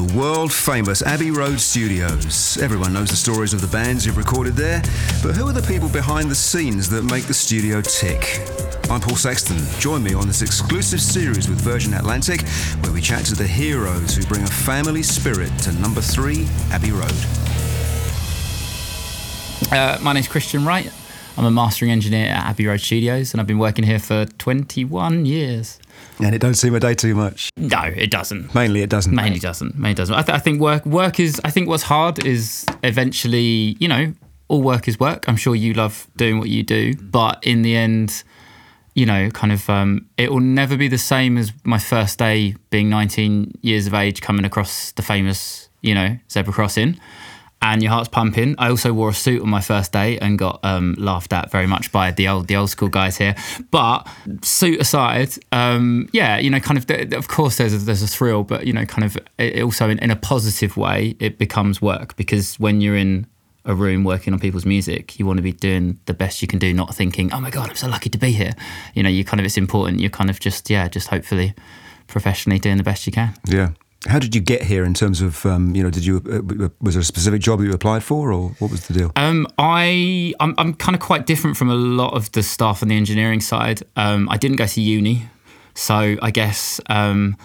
The world famous Abbey Road Studios. Everyone knows the stories of the bands you've recorded there, but who are the people behind the scenes that make the studio tick? I'm Paul Sexton. Join me on this exclusive series with Virgin Atlantic, where we chat to the heroes who bring a family spirit to number three Abbey Road. Uh, my name's Christian Wright. I'm a mastering engineer at Abbey Road Studios, and I've been working here for 21 years. And it don't seem a day too much. No, it doesn't. Mainly, it doesn't. Mainly doesn't. Mainly doesn't. I, th- I think work work is. I think what's hard is eventually, you know, all work is work. I'm sure you love doing what you do, but in the end, you know, kind of, um, it will never be the same as my first day being 19 years of age coming across the famous, you know, zebra crossing and your heart's pumping. I also wore a suit on my first day and got um, laughed at very much by the old the old school guys here. But suit aside, um, yeah, you know, kind of of course there's a, there's a thrill, but you know, kind of it also in, in a positive way, it becomes work because when you're in a room working on people's music, you want to be doing the best you can do, not thinking, oh my god, I'm so lucky to be here. You know, you kind of it's important. You're kind of just yeah, just hopefully professionally doing the best you can. Yeah. How did you get here in terms of, um, you know, did you, uh, was there a specific job that you applied for or what was the deal? Um, I, I'm, I'm kind of quite different from a lot of the staff on the engineering side. Um, I didn't go to uni. So I guess um,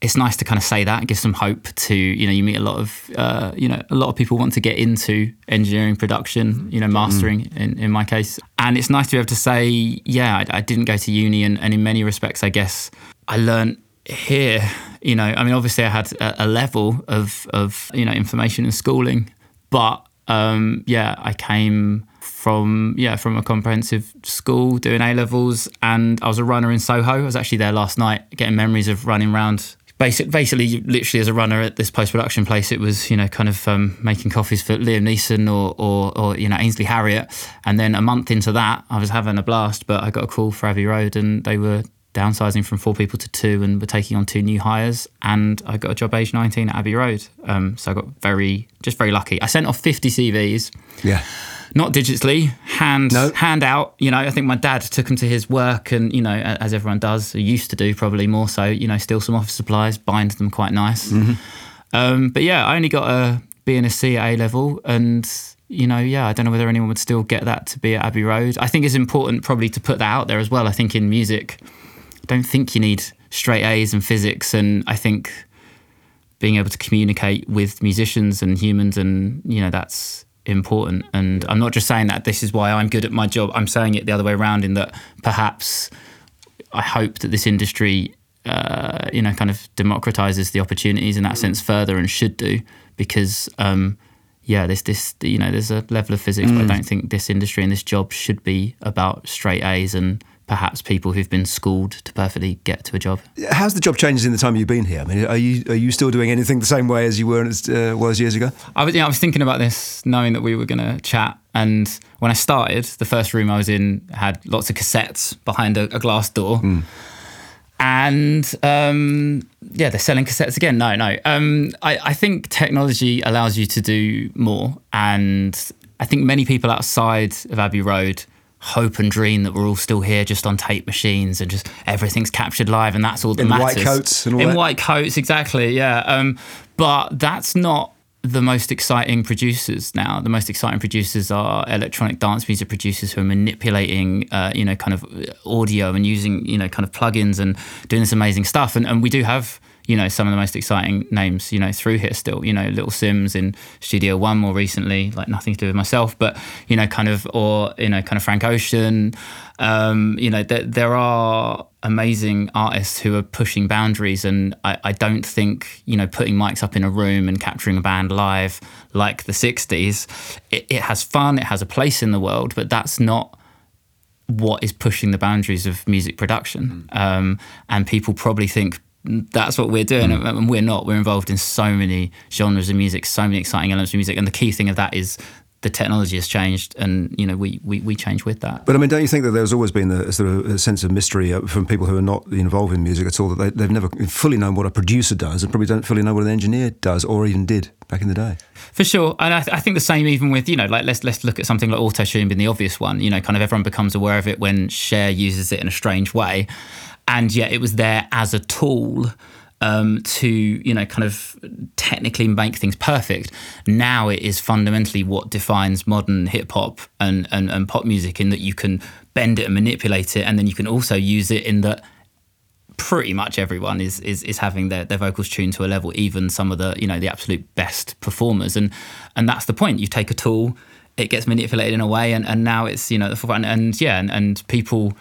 it's nice to kind of say that and give some hope to, you know, you meet a lot of, uh, you know, a lot of people want to get into engineering production, you know, mastering mm. in, in my case. And it's nice to be able to say, yeah, I, I didn't go to uni. And, and in many respects, I guess I learned here you know, I mean, obviously I had a, a level of, of, you know, information and schooling, but um, yeah, I came from yeah from a comprehensive school doing A levels, and I was a runner in Soho. I was actually there last night, getting memories of running around. Basic, basically, literally as a runner at this post production place, it was you know kind of um, making coffees for Liam Neeson or, or, or you know Ainsley Harriott, and then a month into that, I was having a blast. But I got a call for Abbey Road, and they were downsizing from four people to two and we're taking on two new hires and I got a job age 19 at Abbey Road um, so I got very just very lucky I sent off 50 CVs yeah not digitally hand no. hand out you know I think my dad took them to his work and you know as everyone does used to do probably more so you know steal some office supplies bind them quite nice mm-hmm. um, but yeah I only got a B and a C at A level and you know, yeah, I don't know whether anyone would still get that to be at Abbey Road. I think it's important probably to put that out there as well. I think in music, don't think you need straight A's in physics, and I think being able to communicate with musicians and humans, and you know, that's important. And I'm not just saying that this is why I'm good at my job. I'm saying it the other way around in that perhaps I hope that this industry, uh, you know, kind of democratizes the opportunities in that mm. sense further and should do because. Um, yeah, this this you know, there's a level of physics, mm. but I don't think this industry and this job should be about straight A's and perhaps people who've been schooled to perfectly get to a job. How's the job changed in the time you've been here? I mean, are you are you still doing anything the same way as you were as uh, was years ago? I was, yeah, I was thinking about this, knowing that we were going to chat. And when I started, the first room I was in had lots of cassettes behind a, a glass door. Mm. And um, yeah, they're selling cassettes again. No, no. Um, I, I think technology allows you to do more. And I think many people outside of Abbey Road hope and dream that we're all still here just on tape machines and just everything's captured live and that's all that in matters. white coats and all in that. white coats exactly yeah um, but that's not the most exciting producers now the most exciting producers are electronic dance music producers who are manipulating uh, you know kind of audio and using you know kind of plugins and doing this amazing stuff and, and we do have you know, some of the most exciting names, you know, through here still, you know, Little Simz in Studio One more recently, like nothing to do with myself, but, you know, kind of, or, you know, kind of Frank Ocean. Um, you know, there, there are amazing artists who are pushing boundaries. And I, I don't think, you know, putting mics up in a room and capturing a band live like the 60s, it, it has fun, it has a place in the world, but that's not what is pushing the boundaries of music production. Mm. Um, and people probably think that's what we're doing. Mm. and we're not. We're involved in so many genres of music so many exciting elements of music. And the key thing of that is the technology has changed and you know we, we, we change with that. But i mean don't you think that there's always been a, sort of a sense of mystery uh, from people who are not involved in music at all that they, have never fully known what a producer does and probably don't fully know what an engineer does or even did back in the day? For sure. And I, th- I think the same even with you know like let's let's look at something like auto-tune being the obvious one. You know kind of everyone becomes aware of it when Cher uses it in a strange way and yet it was there as a tool um, to you know kind of technically make things perfect. Now it is fundamentally what defines modern hip hop and, and and pop music in that you can bend it and manipulate it, and then you can also use it in that pretty much everyone is is, is having their, their vocals tuned to a level, even some of the you know the absolute best performers, and and that's the point. You take a tool, it gets manipulated in a way, and, and now it's you know and, and yeah, and, and people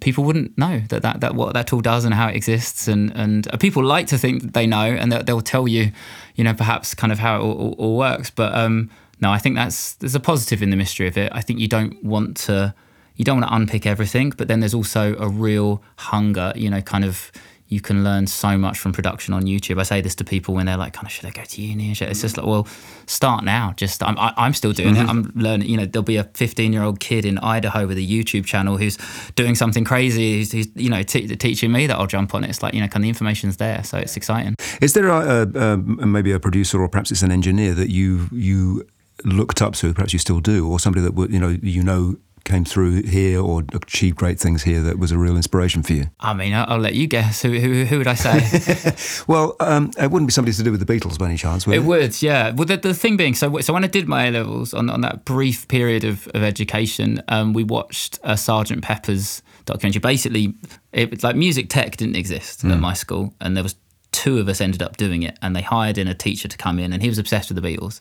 people wouldn't know that, that that what that tool does and how it exists, and and people like to think that they know, and they'll, they'll tell you, you know, perhaps kind of how it all, all works, but um, no, I think that's there's a positive in the mystery of it. I think you don't want to you don't want to unpick everything, but then there's also a real hunger, you know, kind of you can learn so much from production on YouTube. I say this to people when they're like, kind of, should I go to uni? It's just like, well, start now. Just I'm, I, am still doing mm-hmm. it. I'm learning. You know, there'll be a 15 year old kid in Idaho with a YouTube channel who's doing something crazy. Who's, who's you know t- teaching me that I'll jump on it. It's like you know, kind of the information's there, so it's exciting. Is there a, a, a maybe a producer or perhaps it's an engineer that you you looked up to, perhaps you still do, or somebody that would you know you know came through here or achieved great things here that was a real inspiration for you? I mean, I'll, I'll let you guess. Who, who, who would I say? well, um, it wouldn't be somebody to do with the Beatles by any chance, would it? It would, yeah. Well, the, the thing being, so so when I did my A levels on, on that brief period of, of education, um, we watched a Sergeant Pepper's documentary. Basically, it was like music tech didn't exist mm. at my school, and there was two of us ended up doing it, and they hired in a teacher to come in, and he was obsessed with the Beatles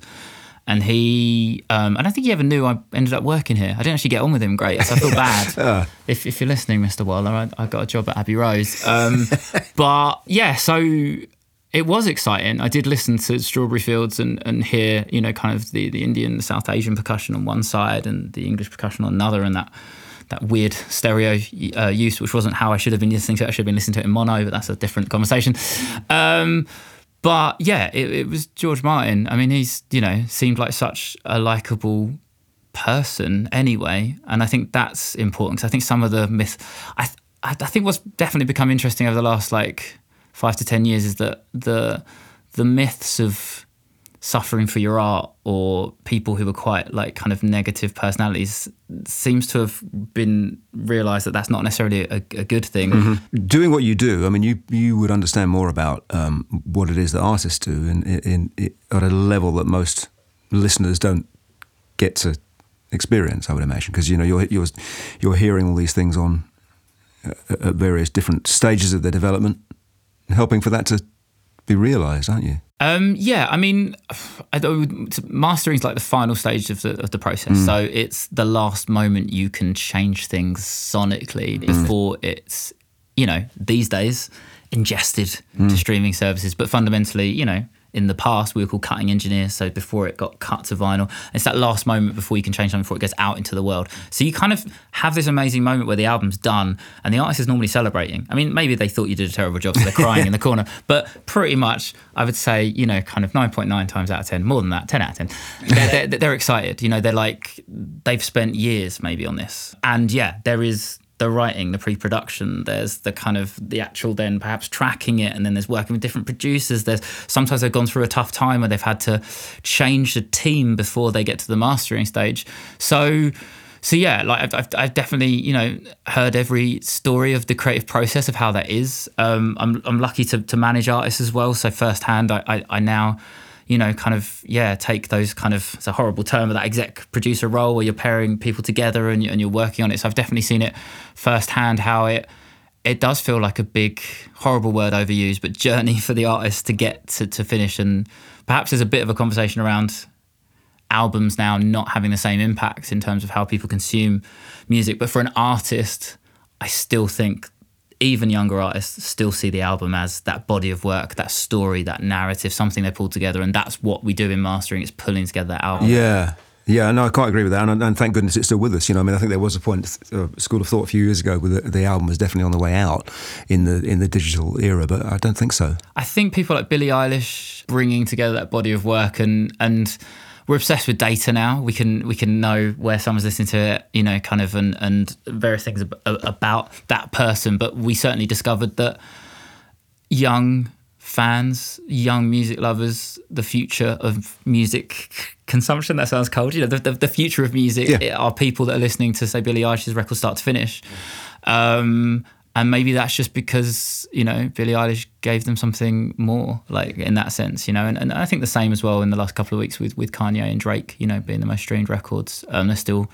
and he um, I don't think he ever knew I ended up working here. I didn't actually get on with him great, so I feel bad. if, if, you're listening, Mr. Waller, I, I, got a job at Abbey Road. Um, but yeah, so it was exciting. I did listen to Strawberry Fields and, and hear, you know, kind of the, the Indian, the South Asian percussion on one side and the English percussion on another, and that that weird stereo uh, use, which wasn't how I should have been listening to it. I should have been listening to it in mono, but that's a different conversation. Um, but yeah, it, it was George Martin. I mean, he's, you know, seemed like such a likable person anyway. And I think that's important because I think some of the myth, I, I think what's definitely become interesting over the last like five to 10 years is that the, the myths of suffering for your art or people who are quite like kind of negative personalities seems to have been realized that that's not necessarily a, a good thing. Mm-hmm. Doing what you do, I mean, you you would understand more about um, what it is that artists do in, in, in, at a level that most listeners don't get to experience. I would imagine because you know you're you're you're hearing all these things on uh, at various different stages of their development, helping for that to be realized, aren't you? Um, yeah, I mean, mastering is like the final stage of the of the process. Mm. So it's the last moment you can change things sonically mm. before it's, you know, these days ingested mm. to streaming services. But fundamentally, you know, in the past we were called cutting engineers. So before it got cut to vinyl it's that last moment before you can change something before it goes out into the world. So you kind of have this amazing moment where the album's done and the artist is normally celebrating. I mean maybe they thought you did a terrible job so they're crying in the corner but pretty much i would say you know kind of 9.9 times out of 10 more than that 10 out of 10 they're, they're, they're excited you know they're like they've spent years maybe on this. And yeah there is the writing, the pre-production. There's the kind of the actual then perhaps tracking it, and then there's working with different producers. There's sometimes they've gone through a tough time where they've had to change the team before they get to the mastering stage. So. So yeah, like I've, I've, definitely you know heard every story of the creative process of how that is. Um, I'm I'm lucky to, to manage artists as well, so firsthand I, I, I now you know, kind of, yeah, take those kind of, it's a horrible term of that exec producer role where you're pairing people together and, and you're working on it. So I've definitely seen it firsthand how it, it does feel like a big, horrible word overused, but journey for the artist to get to, to finish. And perhaps there's a bit of a conversation around albums now not having the same impact in terms of how people consume music. But for an artist, I still think even younger artists still see the album as that body of work, that story, that narrative, something they pull together, and that's what we do in mastering. It's pulling together that album. Yeah. Yeah, no, I quite agree with that, and, and, thank goodness it's still with us. You know, I mean, I think there was a point, uh, school of thought a few years ago, where the, the, album was definitely on the way out in the in the digital era, but I don't think so. I think people like Billie Eilish bringing together that body of work and and we're obsessed with data now. We can we can know where someone's listening to it, you know, kind of and and various things ab- about that person. But we certainly discovered that young fans, young music lovers, the future of music consumption. That sounds cold. You know, the, the, the future of music yeah. are people that are listening to say Billie Eilish's record start to finish. Um, and maybe that's just because you know Billie Eilish gave them something more, like in that sense, you know. And, and I think the same as well in the last couple of weeks with with Kanye and Drake, you know, being the most streamed records. Um, they're still,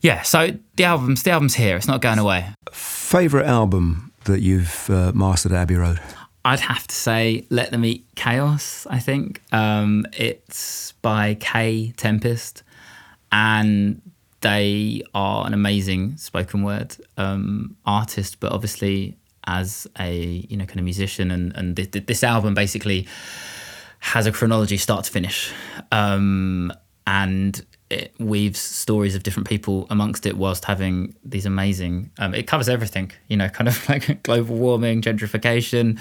yeah. So the album's the album's here. It's not going away. Favorite album that you've uh, mastered at Abbey Road? I'd have to say Let Them Eat Chaos, I think. Um, it's by Kae Tempest, and they are an amazing spoken word um, artist, but obviously as a you know kind of musician, and and th- this album basically has a chronology start to finish, um, and it weaves stories of different people amongst it whilst having these amazing um, it covers everything you know kind of like global warming gentrification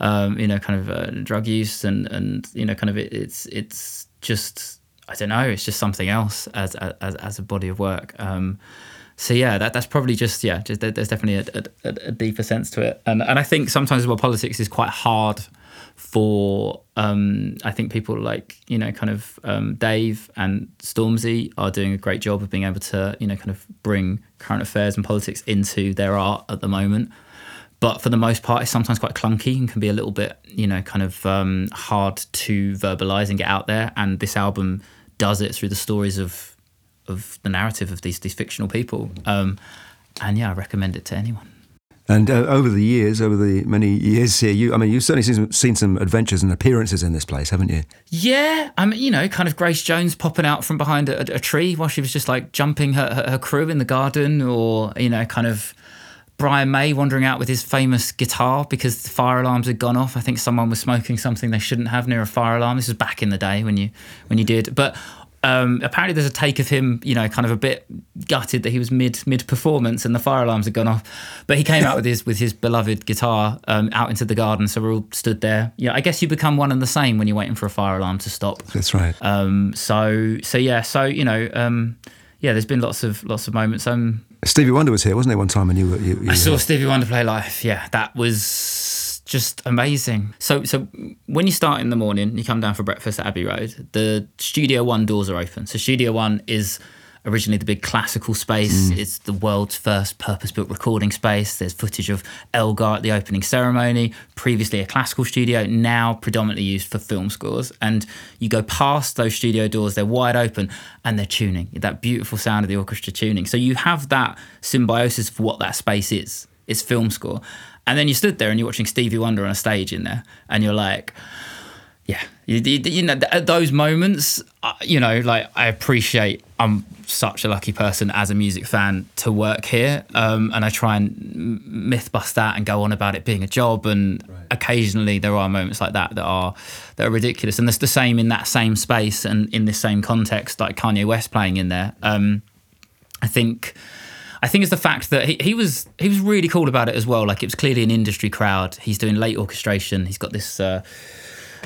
um, you know kind of uh, drug use and and you know kind of it, it's it's just i don't know it's just something else as as, as a body of work um, so yeah that, that's probably just yeah just, there's definitely a, a, a, deeper sense to it and and i think sometimes well politics is quite hard for um, I think people like you know kind of um, Dave and Stormzy are doing a great job of being able to you know kind of bring current affairs and politics into their art at the moment. But for the most part, it's sometimes quite clunky and can be a little bit you know kind of um, hard to verbalize and get out there. And this album does it through the stories of of the narrative of these these fictional people. Um, and yeah, I recommend it to anyone. And uh, over the years, over the many years here, you, I mean, you've certainly seen some, seen some adventures and appearances in this place, haven't you? Yeah. I mean, you know, kind of Grace Jones popping out from behind a, a tree while she was just like jumping her, her, her crew in the garden, or, you know, kind of Brian May wandering out with his famous guitar because the fire alarms had gone off. I think someone was smoking something they shouldn't have near a fire alarm. This was back in the day when you when you did. But um, apparently there's a take of him, you know, kind of a bit gutted that he was mid mid performance and the fire alarms had gone off. But he came out with his with his beloved guitar um, out into the garden, so we're all stood there. Yeah, I guess you become one and the same when you're waiting for a fire alarm to stop. That's right. Um, so so yeah, so you know, um, yeah, there's been lots of lots of moments. Um, Stevie Wonder was here, wasn't there, one time? And you, you, you I saw Stevie Wonder play live. Yeah, that was just amazing. So so when you start in the morning, you come down for breakfast at Abbey Road. The Studio One doors are open. So Studio One is originally the big classical space. Mm. It's the world's first purpose-built recording space. There's footage of Elgar at the opening ceremony. Previously a classical studio, now predominantly used for film scores. And you go past those studio doors, they're wide open, and they're tuning. That beautiful sound of the orchestra tuning. So you have that symbiosis of what that space is. It's film score. And then you stood there and you're watching Stevie Wonder on a stage in there, and you're like, yeah, you, you know, at those moments, uh, you know, like I appreciate I'm such a lucky person as a music fan to work here. Um, and I try and myth bust that and go on about it being a job. And right. occasionally there are moments like that that are that are ridiculous. And it's the same in that same space and in this same context, like Kanye West playing in there. Um, I think I think it's the fact that he, he was he was really cool about it as well. Like it was clearly an industry crowd. He's doing late orchestration. He's got this uh,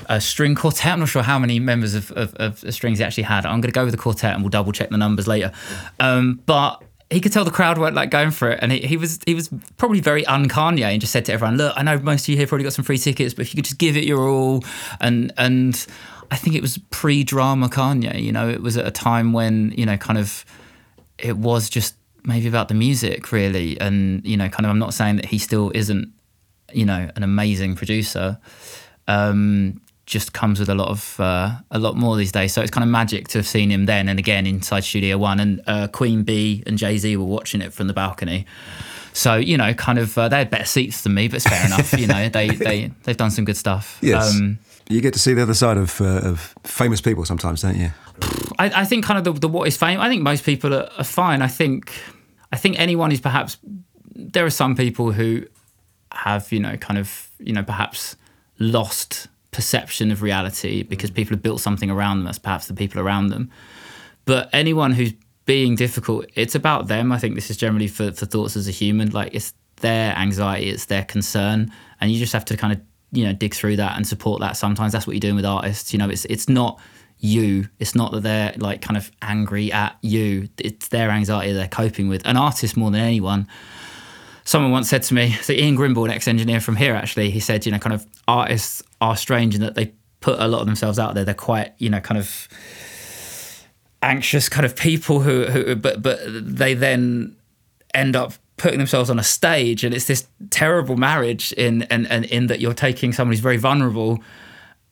a string quartet. I'm not sure how many members of, of, of strings he actually had. I'm going to go with the quartet and we'll double check the numbers later. Um, but he could tell the crowd weren't like going for it, and he, he was he was probably very un and just said to everyone, "Look, I know most of you here probably got some free tickets, but if you could just give it your all," and and I think it was pre-drama Kanye. You know, it was at a time when you know, kind of, it was just maybe about the music really and you know kind of i'm not saying that he still isn't you know an amazing producer um, just comes with a lot of uh, a lot more these days. So it's kind of magic to have seen him then and again inside studio one. And uh, queen bee and jay-z were watching it from the balcony. So you know kind of uh, they had better seats than me but it's fair enough you know they, they they've done some good stuff. Yes. Um, you get to see the other side of, uh, of famous people sometimes don't you? I, I think kind of the, the, what is fame. I think most people are, are fine. I think I think anyone who's perhaps there are some people who have you know kind of you know perhaps lost perception of reality because mm. people have built something around them as perhaps the people around them. But anyone who's being difficult, it's about them. I think this is generally for, for thoughts as a human. Like it's their anxiety, it's their concern, and you just have to kind of you know dig through that and support that. Sometimes that's what you're doing with artists. You know, it's it's not you. It's not that they're like kind of angry at you. It's their anxiety they're coping with. An artist more than anyone. Someone once said to me, so Ian Grimble, an ex-engineer from here, actually, he said, you know, kind of artists are strange in that they put a lot of themselves out there. They're quite, you know, kind of anxious kind of people who, who but but they then end up putting themselves on a stage and it's this terrible marriage in and, and in that you're taking someone who's very vulnerable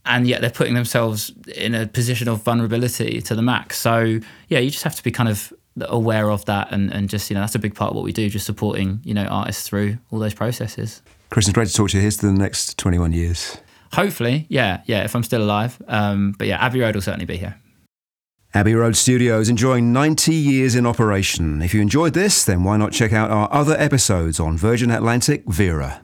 and yet they're putting themselves in a position of vulnerability to the max. So yeah, you just have to be kind of aware of that and, and just, you know, that's a big part of what we do, just supporting, you know, artists through all those processes. Chris, it's great to talk to you. Here's to the next 21 years. Hopefully, yeah, yeah, if I'm still alive. Um, but yeah, Abbey Road will certainly be here. Abbey Road Studios enjoying 90 years in operation. If you enjoyed this, then why not check out our other episodes on Virgin Atlantic Vera.